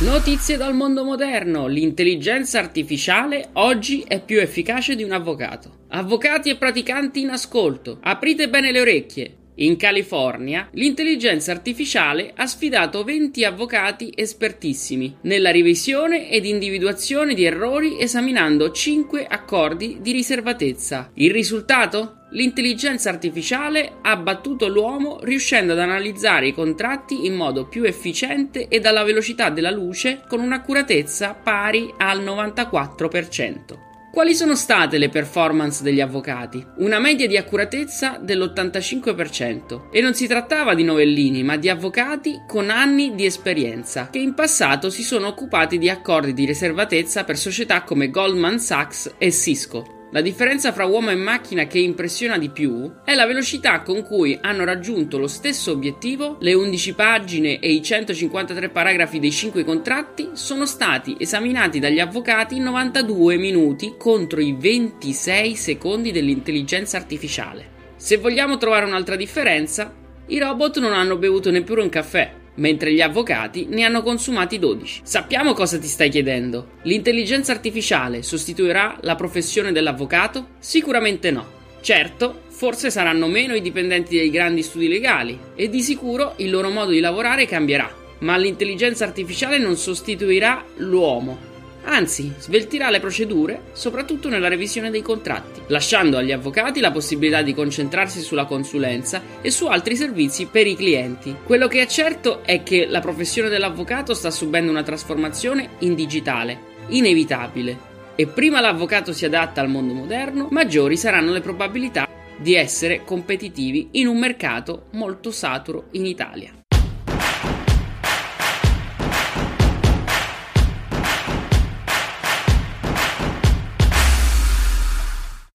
Notizie dal mondo moderno. L'intelligenza artificiale oggi è più efficace di un avvocato. Avvocati e praticanti in ascolto. Aprite bene le orecchie. In California, l'intelligenza artificiale ha sfidato 20 avvocati espertissimi nella revisione ed individuazione di errori esaminando 5 accordi di riservatezza. Il risultato? L'intelligenza artificiale ha battuto l'uomo riuscendo ad analizzare i contratti in modo più efficiente e alla velocità della luce con un'accuratezza pari al 94%. Quali sono state le performance degli avvocati? Una media di accuratezza dell'85% e non si trattava di novellini ma di avvocati con anni di esperienza che in passato si sono occupati di accordi di riservatezza per società come Goldman Sachs e Cisco. La differenza fra uomo e macchina che impressiona di più è la velocità con cui hanno raggiunto lo stesso obiettivo, le 11 pagine e i 153 paragrafi dei 5 contratti sono stati esaminati dagli avvocati in 92 minuti contro i 26 secondi dell'intelligenza artificiale. Se vogliamo trovare un'altra differenza, i robot non hanno bevuto neppure un caffè, mentre gli avvocati ne hanno consumati 12. Sappiamo cosa ti stai chiedendo. L'intelligenza artificiale sostituirà la professione dell'avvocato? Sicuramente no. Certo, forse saranno meno i dipendenti dei grandi studi legali e di sicuro il loro modo di lavorare cambierà, ma l'intelligenza artificiale non sostituirà l'uomo Anzi, sveltirà le procedure, soprattutto nella revisione dei contratti, lasciando agli avvocati la possibilità di concentrarsi sulla consulenza e su altri servizi per i clienti. Quello che è certo è che la professione dell'avvocato sta subendo una trasformazione in digitale, inevitabile. E prima l'avvocato si adatta al mondo moderno, maggiori saranno le probabilità di essere competitivi in un mercato molto saturo in Italia.